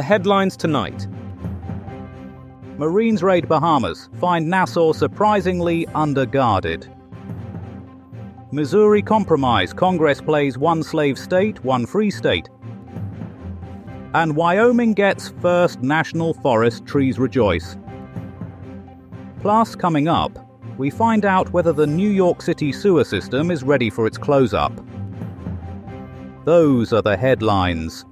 The headlines tonight Marines raid Bahamas, find Nassau surprisingly underguarded. Missouri Compromise, Congress plays one slave state, one free state. And Wyoming gets first national forest trees rejoice. Plus, coming up, we find out whether the New York City sewer system is ready for its close up. Those are the headlines.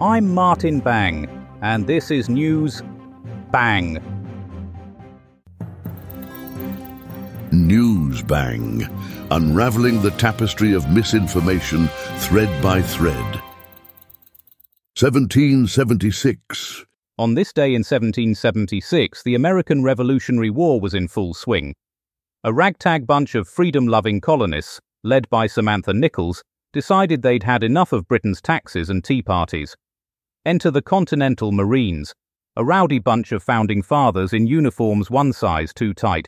I'm Martin Bang, and this is News Bang. News Bang, unraveling the tapestry of misinformation thread by thread. 1776. On this day in 1776, the American Revolutionary War was in full swing. A ragtag bunch of freedom loving colonists, led by Samantha Nichols, decided they'd had enough of Britain's taxes and tea parties. Enter the Continental Marines, a rowdy bunch of founding fathers in uniforms one size too tight.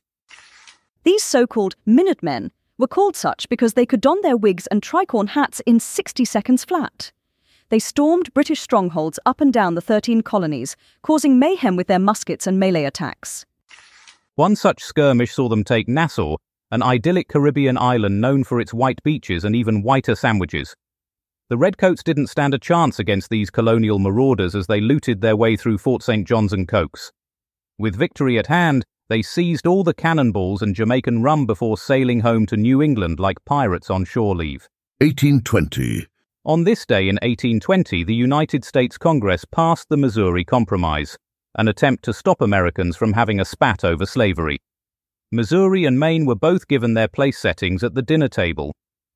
These so called Minutemen were called such because they could don their wigs and tricorn hats in 60 seconds flat. They stormed British strongholds up and down the 13 colonies, causing mayhem with their muskets and melee attacks. One such skirmish saw them take Nassau, an idyllic Caribbean island known for its white beaches and even whiter sandwiches. The Redcoats didn't stand a chance against these colonial marauders as they looted their way through Fort St. John's and Cokes. With victory at hand, they seized all the cannonballs and Jamaican rum before sailing home to New England like pirates on shore leave. 1820. On this day in 1820, the United States Congress passed the Missouri Compromise, an attempt to stop Americans from having a spat over slavery. Missouri and Maine were both given their place settings at the dinner table,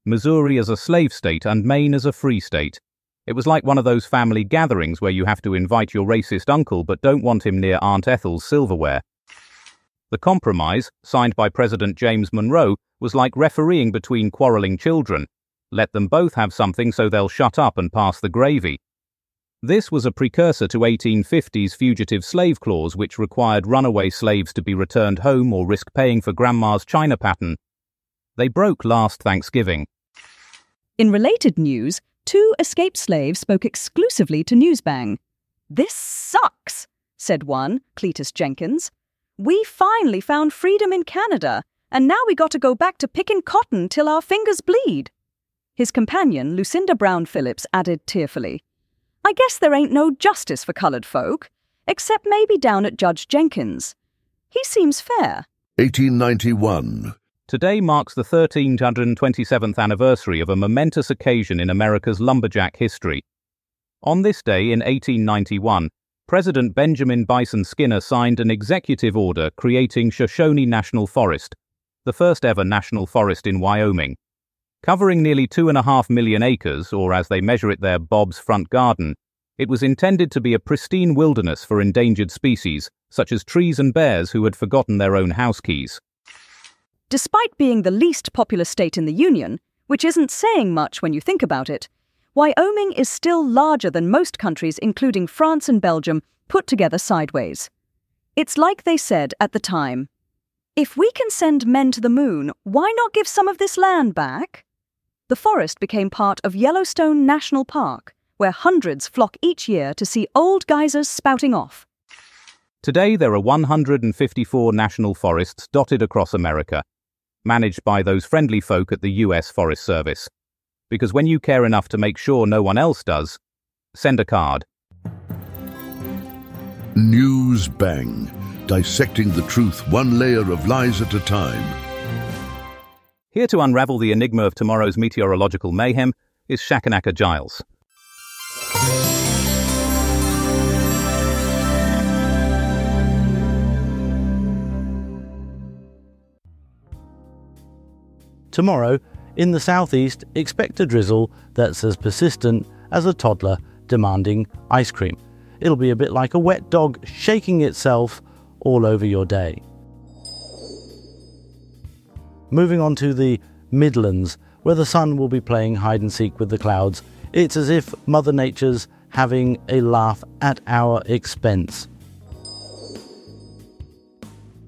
Missouri as a slave state and Maine as a free state. It was like one of those family gatherings where you have to invite your racist uncle but don't want him near Aunt Ethel's silverware. The compromise, signed by President James Monroe, was like refereeing between quarreling children. Let them both have something so they'll shut up and pass the gravy. This was a precursor to 1850's Fugitive Slave Clause, which required runaway slaves to be returned home or risk paying for Grandma's china pattern. They broke last Thanksgiving. In related news, two escaped slaves spoke exclusively to Newsbang. This sucks, said one, Cletus Jenkins. We finally found freedom in Canada, and now we got to go back to picking cotton till our fingers bleed. His companion, Lucinda Brown Phillips, added tearfully, I guess there ain't no justice for coloured folk, except maybe down at Judge Jenkins. He seems fair. 1891. Today marks the 1327th anniversary of a momentous occasion in America's lumberjack history. On this day in 1891, President Benjamin Bison Skinner signed an executive order creating Shoshone National Forest, the first ever national forest in Wyoming. Covering nearly two and a half million acres, or as they measure it there, Bob's front garden, it was intended to be a pristine wilderness for endangered species, such as trees and bears who had forgotten their own house keys. Despite being the least populous state in the Union, which isn't saying much when you think about it, Wyoming is still larger than most countries, including France and Belgium, put together sideways. It's like they said at the time if we can send men to the moon, why not give some of this land back? The forest became part of Yellowstone National Park, where hundreds flock each year to see old geysers spouting off. Today, there are 154 national forests dotted across America, managed by those friendly folk at the US Forest Service. Because when you care enough to make sure no one else does, send a card. News Bang, dissecting the truth one layer of lies at a time. Here to unravel the enigma of tomorrow's meteorological mayhem is Shakanaka Giles. Tomorrow, in the southeast, expect a drizzle that's as persistent as a toddler demanding ice cream. It'll be a bit like a wet dog shaking itself all over your day. Moving on to the Midlands, where the sun will be playing hide and seek with the clouds, it's as if Mother Nature's having a laugh at our expense.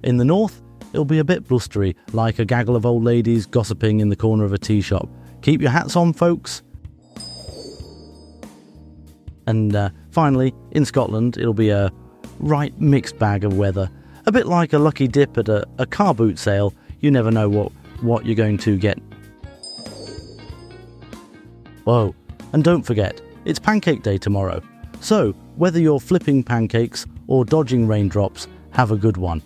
In the north, it'll be a bit blustery, like a gaggle of old ladies gossiping in the corner of a tea shop. Keep your hats on, folks. And uh, Finally, in Scotland, it'll be a right mixed bag of weather. A bit like a lucky dip at a, a car boot sale, you never know what, what you're going to get. Whoa, and don't forget, it's Pancake Day tomorrow. So, whether you're flipping pancakes or dodging raindrops, have a good one.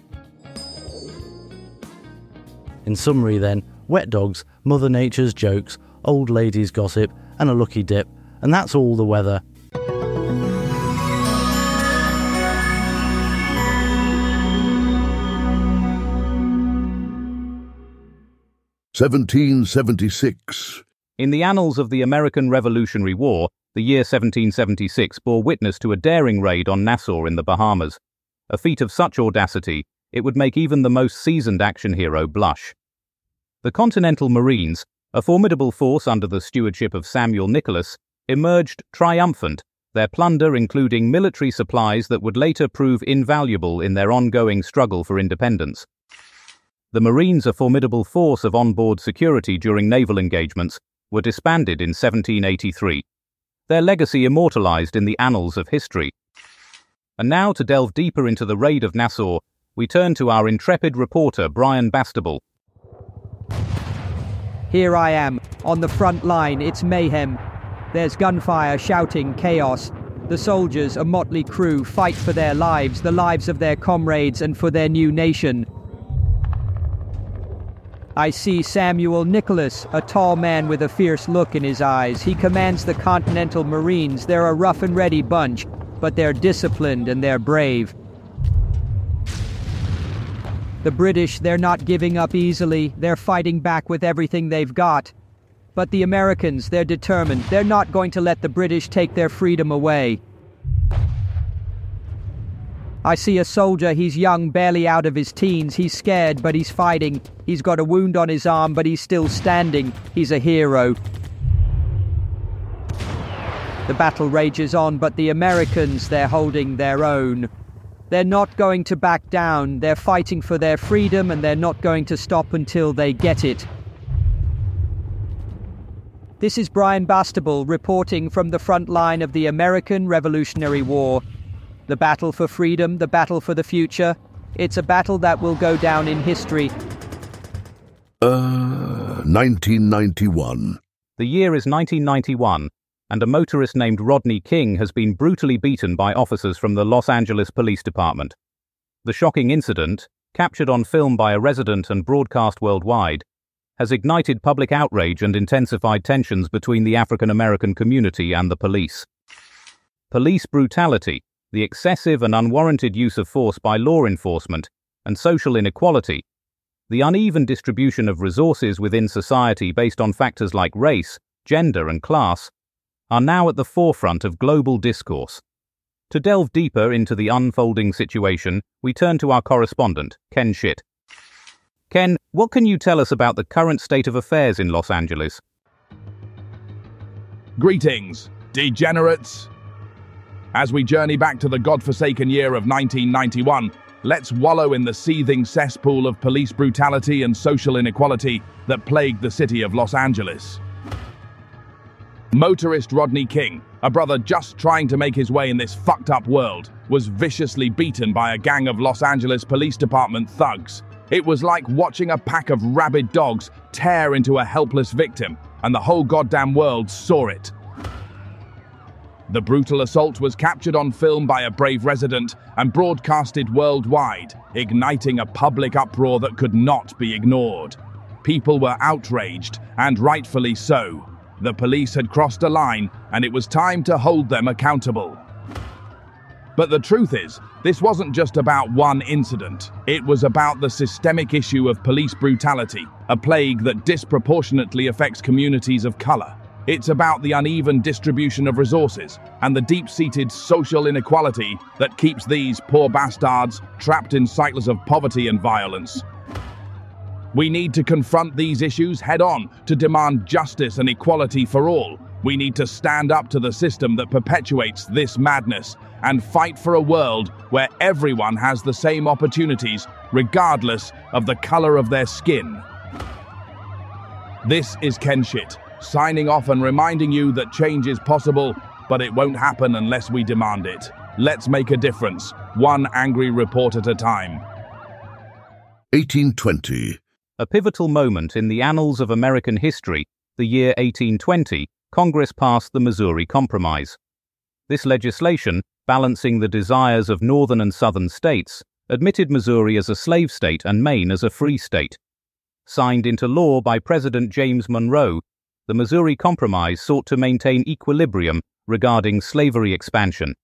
In summary, then, wet dogs, Mother Nature's jokes, old ladies' gossip, and a lucky dip, and that's all the weather 1776. In the annals of the American Revolutionary War, the year 1776 bore witness to a daring raid on Nassau in the Bahamas. A feat of such audacity, it would make even the most seasoned action hero blush. The Continental Marines, a formidable force under the stewardship of Samuel Nicholas, emerged triumphant, their plunder including military supplies that would later prove invaluable in their ongoing struggle for independence. The Marines, a formidable force of onboard security during naval engagements, were disbanded in 1783. Their legacy immortalized in the annals of history. And now, to delve deeper into the raid of Nassau, we turn to our intrepid reporter, Brian Bastable. Here I am, on the front line, it's mayhem. There's gunfire, shouting, chaos. The soldiers, a motley crew, fight for their lives, the lives of their comrades, and for their new nation. I see Samuel Nicholas, a tall man with a fierce look in his eyes. He commands the Continental Marines. They're a rough and ready bunch, but they're disciplined and they're brave. The British, they're not giving up easily. They're fighting back with everything they've got. But the Americans, they're determined. They're not going to let the British take their freedom away. I see a soldier, he's young, barely out of his teens. He's scared, but he's fighting. He's got a wound on his arm, but he's still standing. He's a hero. The battle rages on, but the Americans, they're holding their own. They're not going to back down. They're fighting for their freedom, and they're not going to stop until they get it. This is Brian Bastable reporting from the front line of the American Revolutionary War. The battle for freedom, the battle for the future. It's a battle that will go down in history. Uh, 1991. The year is 1991, and a motorist named Rodney King has been brutally beaten by officers from the Los Angeles Police Department. The shocking incident, captured on film by a resident and broadcast worldwide, has ignited public outrage and intensified tensions between the African American community and the police. Police brutality, the excessive and unwarranted use of force by law enforcement, and social inequality, the uneven distribution of resources within society based on factors like race, gender, and class, are now at the forefront of global discourse. To delve deeper into the unfolding situation, we turn to our correspondent, Ken Schitt. Ken, what can you tell us about the current state of affairs in Los Angeles? Greetings, degenerates. As we journey back to the godforsaken year of 1991, let's wallow in the seething cesspool of police brutality and social inequality that plagued the city of Los Angeles. Motorist Rodney King, a brother just trying to make his way in this fucked up world, was viciously beaten by a gang of Los Angeles Police Department thugs. It was like watching a pack of rabid dogs tear into a helpless victim, and the whole goddamn world saw it. The brutal assault was captured on film by a brave resident and broadcasted worldwide, igniting a public uproar that could not be ignored. People were outraged, and rightfully so. The police had crossed a line, and it was time to hold them accountable. But the truth is, this wasn't just about one incident. It was about the systemic issue of police brutality, a plague that disproportionately affects communities of color. It's about the uneven distribution of resources and the deep seated social inequality that keeps these poor bastards trapped in cycles of poverty and violence. We need to confront these issues head on to demand justice and equality for all. We need to stand up to the system that perpetuates this madness and fight for a world where everyone has the same opportunities, regardless of the color of their skin. This is Ken Schitt, signing off and reminding you that change is possible but it won't happen unless we demand it. Let's make a difference, one angry report at a time. 1820. A pivotal moment in the annals of American history, the year 1820, Congress passed the Missouri Compromise. This legislation, balancing the desires of northern and southern states, admitted Missouri as a slave state and Maine as a free state. Signed into law by President James Monroe, the Missouri Compromise sought to maintain equilibrium regarding slavery expansion.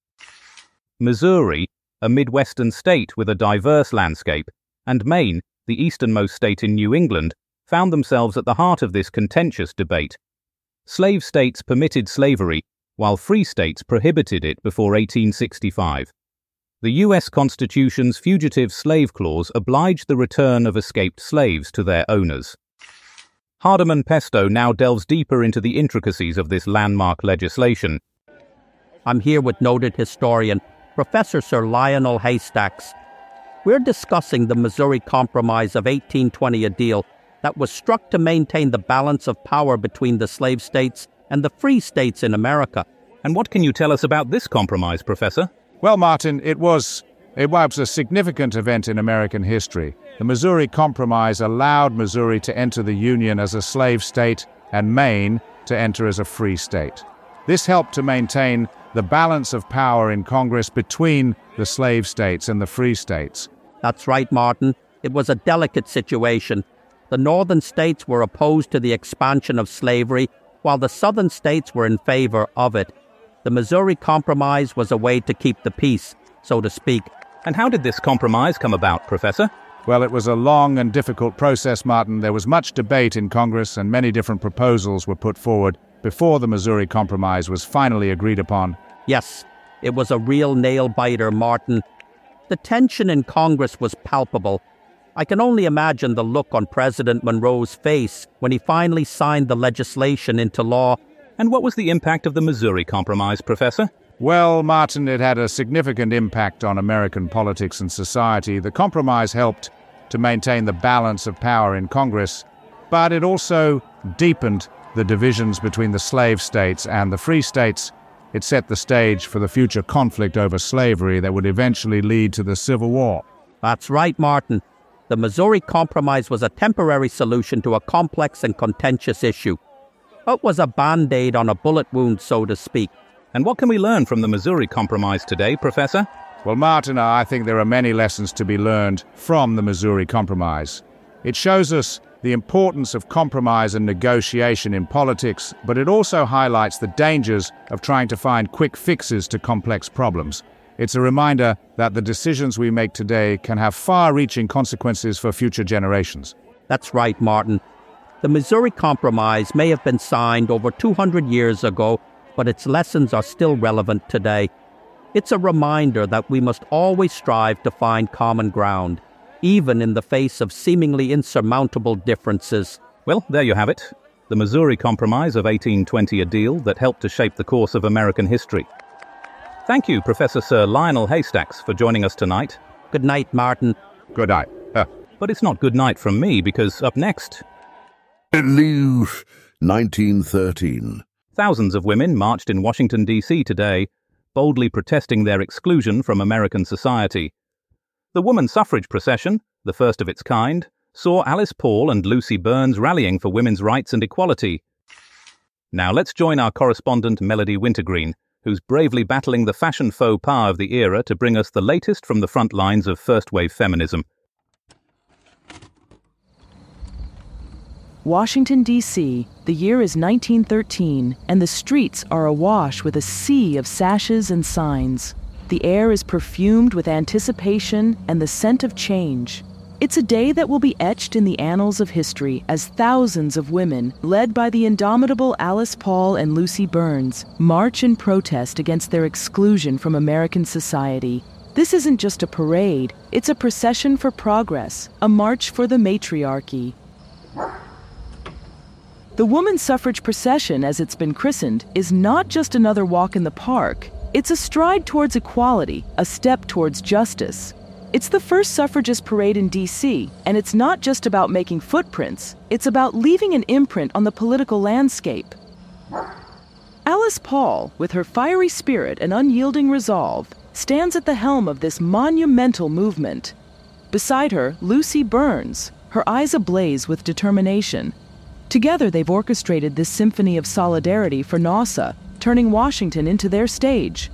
Missouri, a Midwestern state with a diverse landscape, and Maine, the easternmost state in New England, found themselves at the heart of this contentious debate. Slave states permitted slavery, while free states prohibited it before 1865. The U.S. Constitution's Fugitive Slave Clause obliged the return of escaped slaves to their owners. Hardeman Pesto now delves deeper into the intricacies of this landmark legislation. I'm here with noted historian Professor Sir Lionel Haystacks. We're discussing the Missouri Compromise of 1820, a deal that was struck to maintain the balance of power between the slave states and the free states in America. And what can you tell us about this compromise, Professor? Well, Martin, it was it was a significant event in American history. The Missouri Compromise allowed Missouri to enter the Union as a slave state and Maine to enter as a free state. This helped to maintain the balance of power in Congress between the slave states and the free states. That's right, Martin. It was a delicate situation. The northern states were opposed to the expansion of slavery, while the southern states were in favor of it. The Missouri Compromise was a way to keep the peace, so to speak. And how did this compromise come about, Professor? Well, it was a long and difficult process, Martin. There was much debate in Congress, and many different proposals were put forward before the Missouri Compromise was finally agreed upon. Yes, it was a real nail biter, Martin. The tension in Congress was palpable. I can only imagine the look on President Monroe's face when he finally signed the legislation into law and what was the impact of the Missouri Compromise, Professor? Well, Martin, it had a significant impact on American politics and society. The compromise helped to maintain the balance of power in Congress, but it also deepened the divisions between the slave states and the free states. It set the stage for the future conflict over slavery that would eventually lead to the Civil War. That's right, Martin. The Missouri Compromise was a temporary solution to a complex and contentious issue. It was a band aid on a bullet wound, so to speak. And what can we learn from the Missouri Compromise today, Professor? Well, Martin, I think there are many lessons to be learned from the Missouri Compromise. It shows us the importance of compromise and negotiation in politics, but it also highlights the dangers of trying to find quick fixes to complex problems. It's a reminder that the decisions we make today can have far reaching consequences for future generations. That's right, Martin. The Missouri Compromise may have been signed over 200 years ago, but its lessons are still relevant today. It's a reminder that we must always strive to find common ground, even in the face of seemingly insurmountable differences. Well, there you have it. The Missouri Compromise of 1820, a deal that helped to shape the course of American history. Thank you, Professor Sir Lionel Haystacks, for joining us tonight. Good night, Martin. Good night. Uh. But it's not good night from me because up next, Leave 1913. Thousands of women marched in Washington, D.C. today, boldly protesting their exclusion from American society. The woman suffrage procession, the first of its kind, saw Alice Paul and Lucy Burns rallying for women's rights and equality. Now let's join our correspondent Melody Wintergreen, who's bravely battling the fashion faux pas of the era to bring us the latest from the front lines of first wave feminism. Washington, D.C., the year is 1913, and the streets are awash with a sea of sashes and signs. The air is perfumed with anticipation and the scent of change. It's a day that will be etched in the annals of history as thousands of women, led by the indomitable Alice Paul and Lucy Burns, march in protest against their exclusion from American society. This isn't just a parade, it's a procession for progress, a march for the matriarchy. The woman's suffrage procession, as it's been christened, is not just another walk in the park. It's a stride towards equality, a step towards justice. It's the first suffragist parade in D.C., and it's not just about making footprints, it's about leaving an imprint on the political landscape. Alice Paul, with her fiery spirit and unyielding resolve, stands at the helm of this monumental movement. Beside her, Lucy Burns, her eyes ablaze with determination. Together, they've orchestrated this symphony of solidarity for NASA, turning Washington into their stage.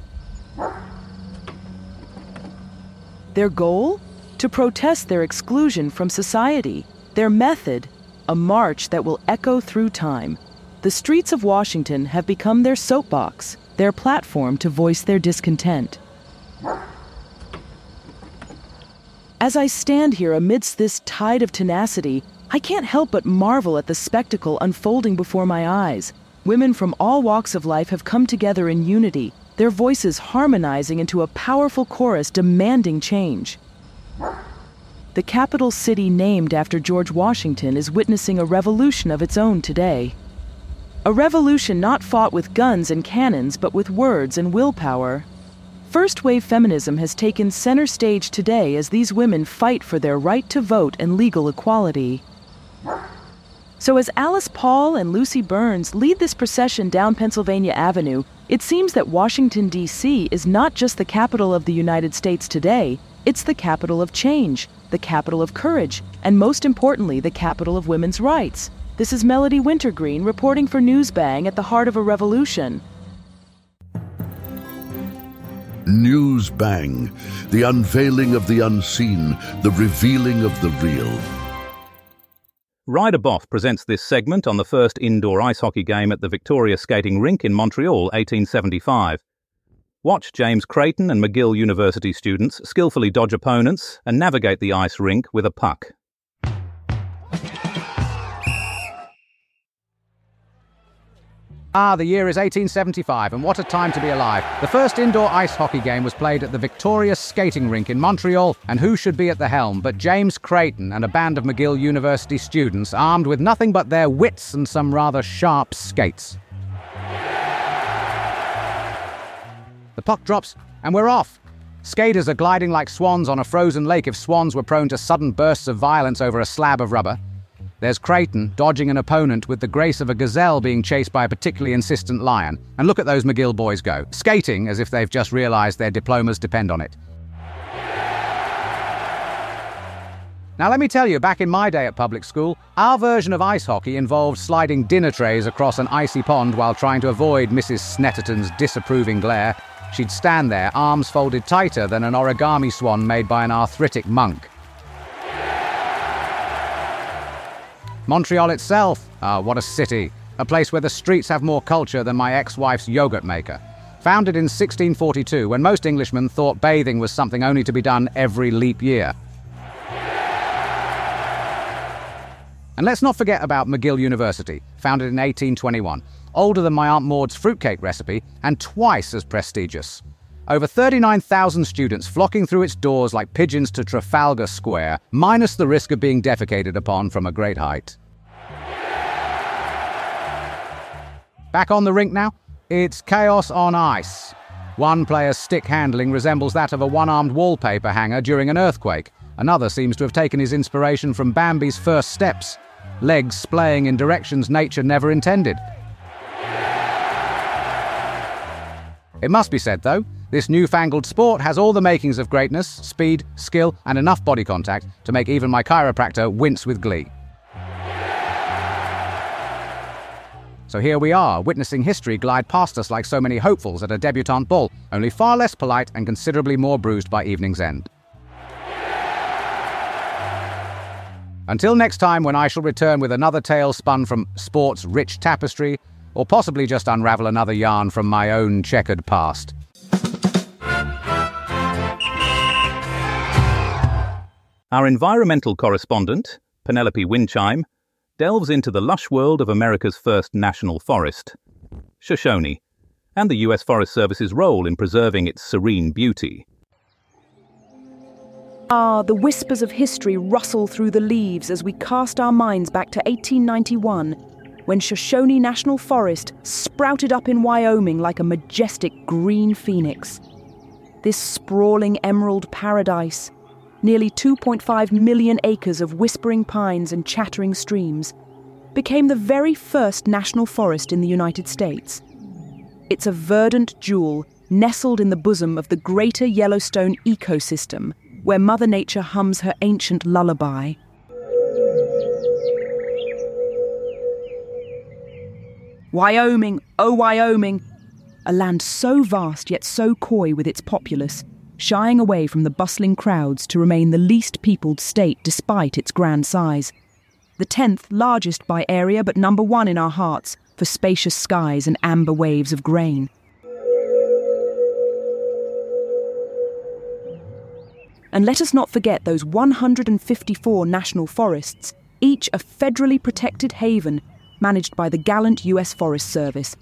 Their goal? To protest their exclusion from society. Their method? A march that will echo through time. The streets of Washington have become their soapbox, their platform to voice their discontent. As I stand here amidst this tide of tenacity, I can't help but marvel at the spectacle unfolding before my eyes. Women from all walks of life have come together in unity, their voices harmonizing into a powerful chorus demanding change. The capital city named after George Washington is witnessing a revolution of its own today. A revolution not fought with guns and cannons, but with words and willpower. First wave feminism has taken center stage today as these women fight for their right to vote and legal equality. So, as Alice Paul and Lucy Burns lead this procession down Pennsylvania Avenue, it seems that Washington, D.C. is not just the capital of the United States today, it's the capital of change, the capital of courage, and most importantly, the capital of women's rights. This is Melody Wintergreen reporting for Newsbang at the heart of a revolution. Newsbang, the unveiling of the unseen, the revealing of the real. Ryder Boff presents this segment on the first indoor ice hockey game at the Victoria Skating Rink in Montreal, 1875. Watch James Creighton and McGill University students skillfully dodge opponents and navigate the ice rink with a puck. Ah, the year is 1875, and what a time to be alive. The first indoor ice hockey game was played at the Victoria Skating Rink in Montreal, and who should be at the helm but James Creighton and a band of McGill University students armed with nothing but their wits and some rather sharp skates. The puck drops, and we're off. Skaters are gliding like swans on a frozen lake if swans were prone to sudden bursts of violence over a slab of rubber. There's Creighton dodging an opponent with the grace of a gazelle being chased by a particularly insistent lion. And look at those McGill boys go, skating as if they've just realised their diplomas depend on it. Now, let me tell you, back in my day at public school, our version of ice hockey involved sliding dinner trays across an icy pond while trying to avoid Mrs. Snetterton's disapproving glare. She'd stand there, arms folded tighter than an origami swan made by an arthritic monk. Montreal itself, ah, what a city. A place where the streets have more culture than my ex wife's yogurt maker. Founded in 1642, when most Englishmen thought bathing was something only to be done every leap year. And let's not forget about McGill University, founded in 1821, older than my Aunt Maud's fruitcake recipe and twice as prestigious. Over 39,000 students flocking through its doors like pigeons to Trafalgar Square, minus the risk of being defecated upon from a great height. Back on the rink now, it's chaos on ice. One player's stick handling resembles that of a one armed wallpaper hanger during an earthquake. Another seems to have taken his inspiration from Bambi's first steps, legs splaying in directions nature never intended. It must be said, though, this newfangled sport has all the makings of greatness, speed, skill, and enough body contact to make even my chiropractor wince with glee. So here we are, witnessing history glide past us like so many hopefuls at a debutante ball, only far less polite and considerably more bruised by evening's end. Until next time, when I shall return with another tale spun from sport's rich tapestry, or possibly just unravel another yarn from my own checkered past. Our environmental correspondent, Penelope Windchime, delves into the lush world of America's first national forest, Shoshone, and the U.S. Forest Service's role in preserving its serene beauty. Ah, the whispers of history rustle through the leaves as we cast our minds back to 1891, when Shoshone National Forest sprouted up in Wyoming like a majestic green phoenix. This sprawling emerald paradise, nearly 2.5 million acres of whispering pines and chattering streams, became the very first national forest in the United States. It's a verdant jewel nestled in the bosom of the greater Yellowstone ecosystem, where Mother Nature hums her ancient lullaby. Wyoming, oh Wyoming, a land so vast yet so coy with its populace, shying away from the bustling crowds to remain the least peopled state despite its grand size. The tenth largest by area, but number one in our hearts for spacious skies and amber waves of grain. And let us not forget those 154 national forests, each a federally protected haven managed by the gallant US Forest Service.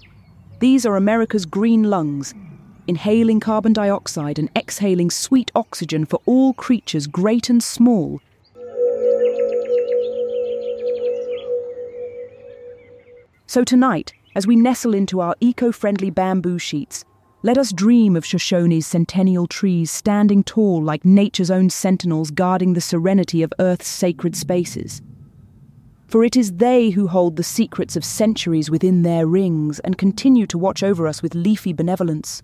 These are America's green lungs, inhaling carbon dioxide and exhaling sweet oxygen for all creatures great and small. So tonight, as we nestle into our eco friendly bamboo sheets, let us dream of Shoshone's centennial trees standing tall like nature's own sentinels guarding the serenity of Earth's sacred spaces. For it is they who hold the secrets of centuries within their rings and continue to watch over us with leafy benevolence.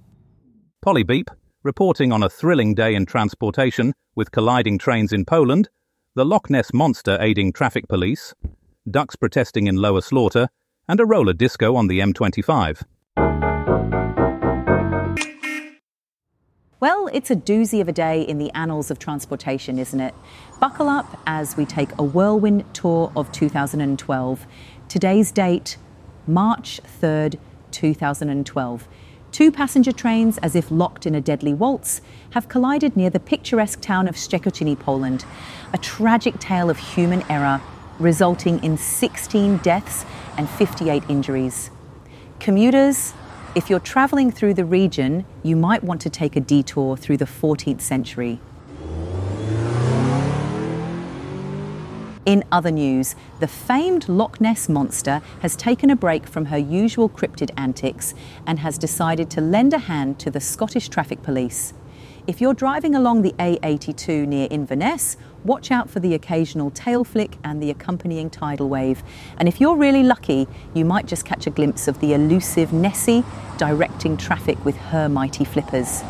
Polly Beep, reporting on a thrilling day in transportation with colliding trains in Poland, the Loch Ness Monster aiding traffic police, ducks protesting in lower slaughter, and a roller disco on the M25. Well, it's a doozy of a day in the annals of transportation, isn't it? Buckle up as we take a whirlwind tour of 2012. Today's date, March 3rd, 2012. Two passenger trains, as if locked in a deadly waltz, have collided near the picturesque town of Szczekociny, Poland. A tragic tale of human error, resulting in 16 deaths and 58 injuries. Commuters, if you're travelling through the region, you might want to take a detour through the 14th century. In other news, the famed Loch Ness monster has taken a break from her usual cryptid antics and has decided to lend a hand to the Scottish Traffic Police. If you're driving along the A82 near Inverness, watch out for the occasional tail flick and the accompanying tidal wave. And if you're really lucky, you might just catch a glimpse of the elusive Nessie directing traffic with her mighty flippers.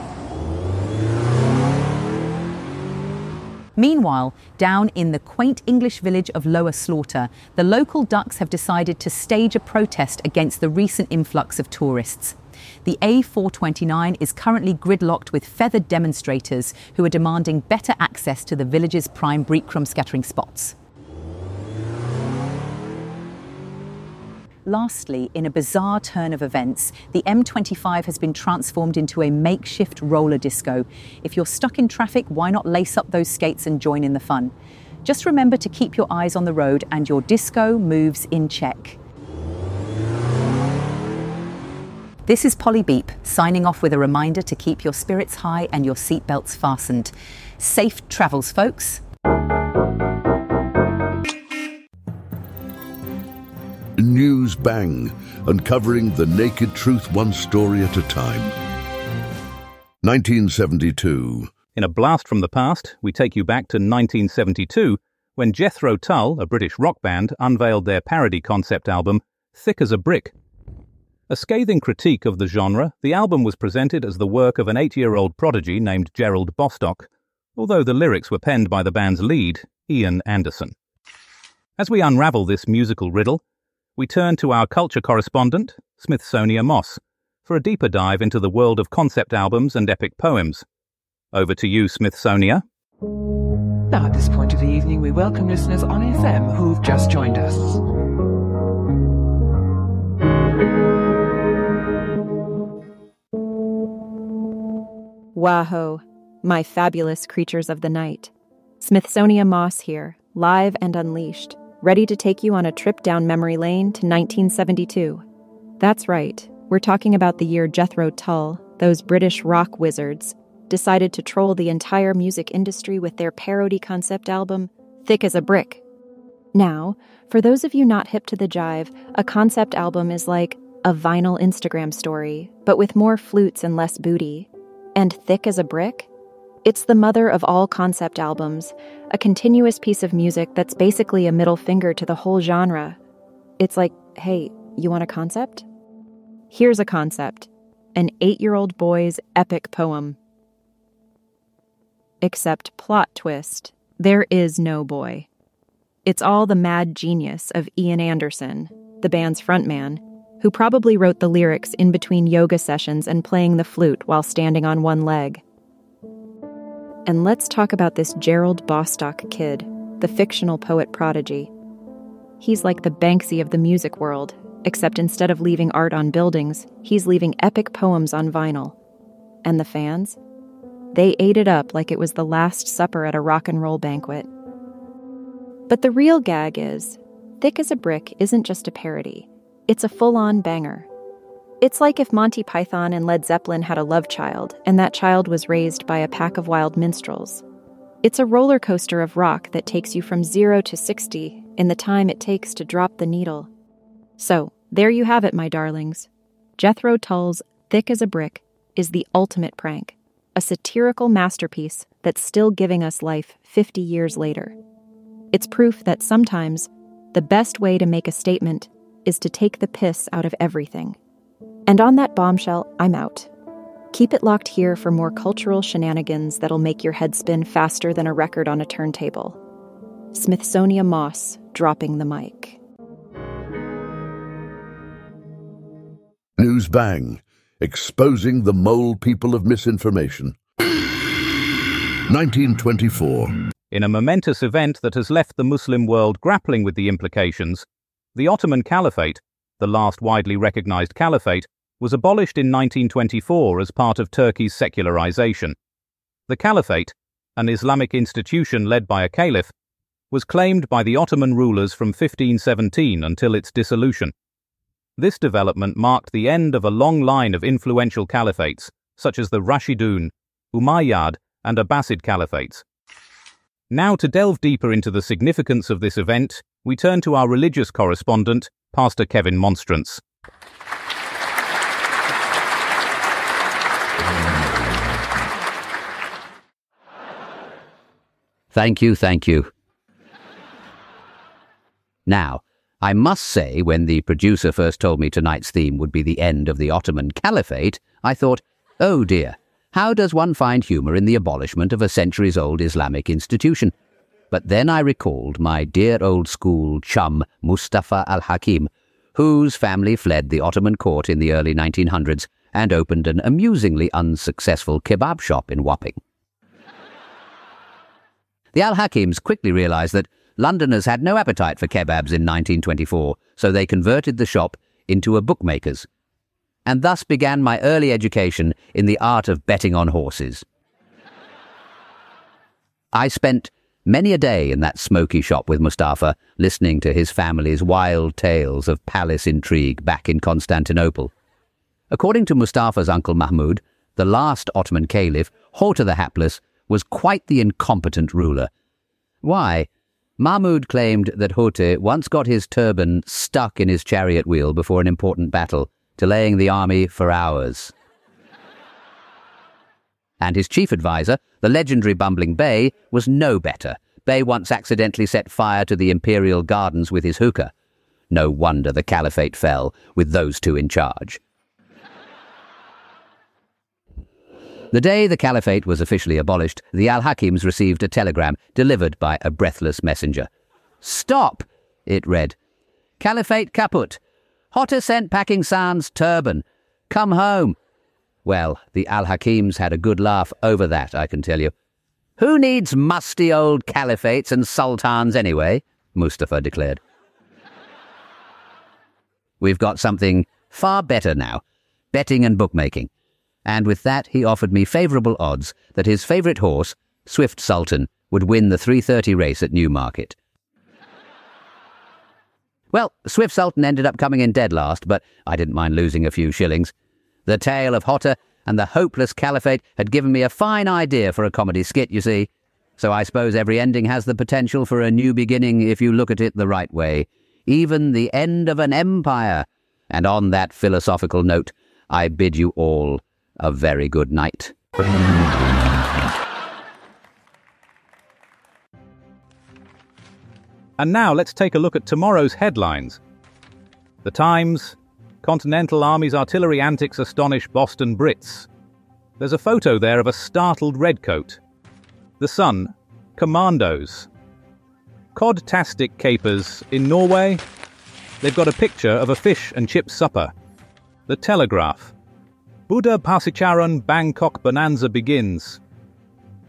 Meanwhile, down in the quaint English village of Lower Slaughter, the local ducks have decided to stage a protest against the recent influx of tourists. The A429 is currently gridlocked with feathered demonstrators who are demanding better access to the village's prime breadcrumb scattering spots. Lastly, in a bizarre turn of events, the M25 has been transformed into a makeshift roller disco. If you're stuck in traffic, why not lace up those skates and join in the fun? Just remember to keep your eyes on the road and your disco moves in check. This is Polly Beep signing off with a reminder to keep your spirits high and your seatbelts fastened. Safe travels, folks. News Bang, uncovering the naked truth one story at a time. 1972. In a blast from the past, we take you back to 1972 when Jethro Tull, a British rock band, unveiled their parody concept album, Thick as a Brick. A scathing critique of the genre, the album was presented as the work of an eight year old prodigy named Gerald Bostock, although the lyrics were penned by the band's lead, Ian Anderson. As we unravel this musical riddle, we turn to our culture correspondent, Smithsonia Moss, for a deeper dive into the world of concept albums and epic poems. Over to you, Smithsonia. Now, at this point of the evening, we welcome listeners on FM who've just joined us. Waho, my fabulous creatures of the night. Smithsonia Moss here, live and unleashed, ready to take you on a trip down memory lane to 1972. That's right, we're talking about the year Jethro Tull, those British rock wizards, decided to troll the entire music industry with their parody concept album, Thick as a Brick. Now, for those of you not hip to the jive, a concept album is like a vinyl Instagram story, but with more flutes and less booty. And thick as a brick? It's the mother of all concept albums, a continuous piece of music that's basically a middle finger to the whole genre. It's like, hey, you want a concept? Here's a concept an eight year old boy's epic poem. Except plot twist, there is no boy. It's all the mad genius of Ian Anderson, the band's frontman, who probably wrote the lyrics in between yoga sessions and playing the flute while standing on one leg. And let's talk about this Gerald Bostock kid, the fictional poet prodigy. He's like the Banksy of the music world, except instead of leaving art on buildings, he's leaving epic poems on vinyl. And the fans? They ate it up like it was the last supper at a rock and roll banquet. But the real gag is Thick as a Brick isn't just a parody, it's a full on banger. It's like if Monty Python and Led Zeppelin had a love child, and that child was raised by a pack of wild minstrels. It's a roller coaster of rock that takes you from zero to 60 in the time it takes to drop the needle. So, there you have it, my darlings. Jethro Tull's Thick as a Brick is the ultimate prank, a satirical masterpiece that's still giving us life 50 years later. It's proof that sometimes the best way to make a statement is to take the piss out of everything. And on that bombshell, I'm out. Keep it locked here for more cultural shenanigans that'll make your head spin faster than a record on a turntable. Smithsonia Moss dropping the mic. News Bang, exposing the mole people of misinformation. 1924. In a momentous event that has left the Muslim world grappling with the implications, the Ottoman Caliphate, the last widely recognized caliphate, was abolished in 1924 as part of Turkey's secularization. The Caliphate, an Islamic institution led by a caliph, was claimed by the Ottoman rulers from 1517 until its dissolution. This development marked the end of a long line of influential caliphates, such as the Rashidun, Umayyad, and Abbasid caliphates. Now, to delve deeper into the significance of this event, we turn to our religious correspondent, Pastor Kevin Monstrance. Thank you, thank you. Now, I must say, when the producer first told me tonight's theme would be the end of the Ottoman Caliphate, I thought, oh dear, how does one find humour in the abolishment of a centuries old Islamic institution? But then I recalled my dear old school chum, Mustafa al Hakim, whose family fled the Ottoman court in the early 1900s and opened an amusingly unsuccessful kebab shop in Wapping. The Al Hakims quickly realised that Londoners had no appetite for kebabs in 1924, so they converted the shop into a bookmaker's and thus began my early education in the art of betting on horses. I spent many a day in that smoky shop with Mustafa, listening to his family's wild tales of palace intrigue back in Constantinople. According to Mustafa's uncle Mahmud, the last Ottoman caliph, Horta the Hapless, was quite the incompetent ruler. Why? Mahmud claimed that Horta once got his turban stuck in his chariot wheel before an important battle delaying the army for hours. And his chief adviser, the legendary Bumbling Bey, was no better. Bey once accidentally set fire to the imperial gardens with his hookah. No wonder the caliphate fell, with those two in charge. The day the caliphate was officially abolished, the Al Hakims received a telegram delivered by a breathless messenger. Stop! It read. Caliphate kaput. Hotter sent packing Sans turban. Come home. Well, the Al Hakims had a good laugh over that, I can tell you. Who needs musty old caliphates and sultans anyway? Mustafa declared. We've got something far better now betting and bookmaking. And with that, he offered me favourable odds that his favourite horse, Swift Sultan, would win the 3.30 race at Newmarket. Well, Swift Sultan ended up coming in dead last, but I didn't mind losing a few shillings. The tale of Hotter and the hopeless caliphate had given me a fine idea for a comedy skit, you see. So I suppose every ending has the potential for a new beginning if you look at it the right way. Even the end of an empire. And on that philosophical note, I bid you all a very good night. And now let's take a look at tomorrow's headlines. The Times, Continental Army's artillery antics astonish Boston Brits. There's a photo there of a startled redcoat. The Sun, Commandos. Cod-tastic capers in Norway. They've got a picture of a fish and chip supper. The Telegraph. Buddha Pasicharan Bangkok Bonanza begins.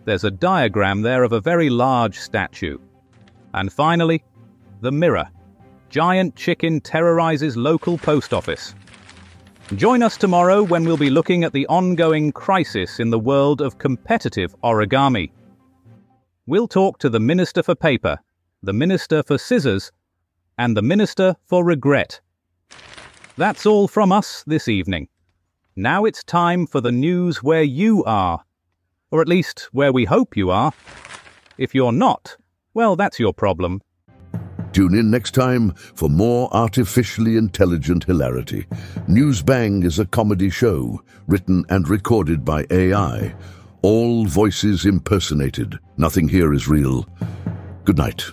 There's a diagram there of a very large statue. And finally, the Mirror. Giant chicken terrorizes local post office. Join us tomorrow when we'll be looking at the ongoing crisis in the world of competitive origami. We'll talk to the Minister for Paper, the Minister for Scissors, and the Minister for Regret. That's all from us this evening. Now it's time for the news where you are. Or at least where we hope you are. If you're not, well, that's your problem. Tune in next time for more artificially intelligent hilarity. Newsbang is a comedy show written and recorded by AI. All voices impersonated. Nothing here is real. Good night.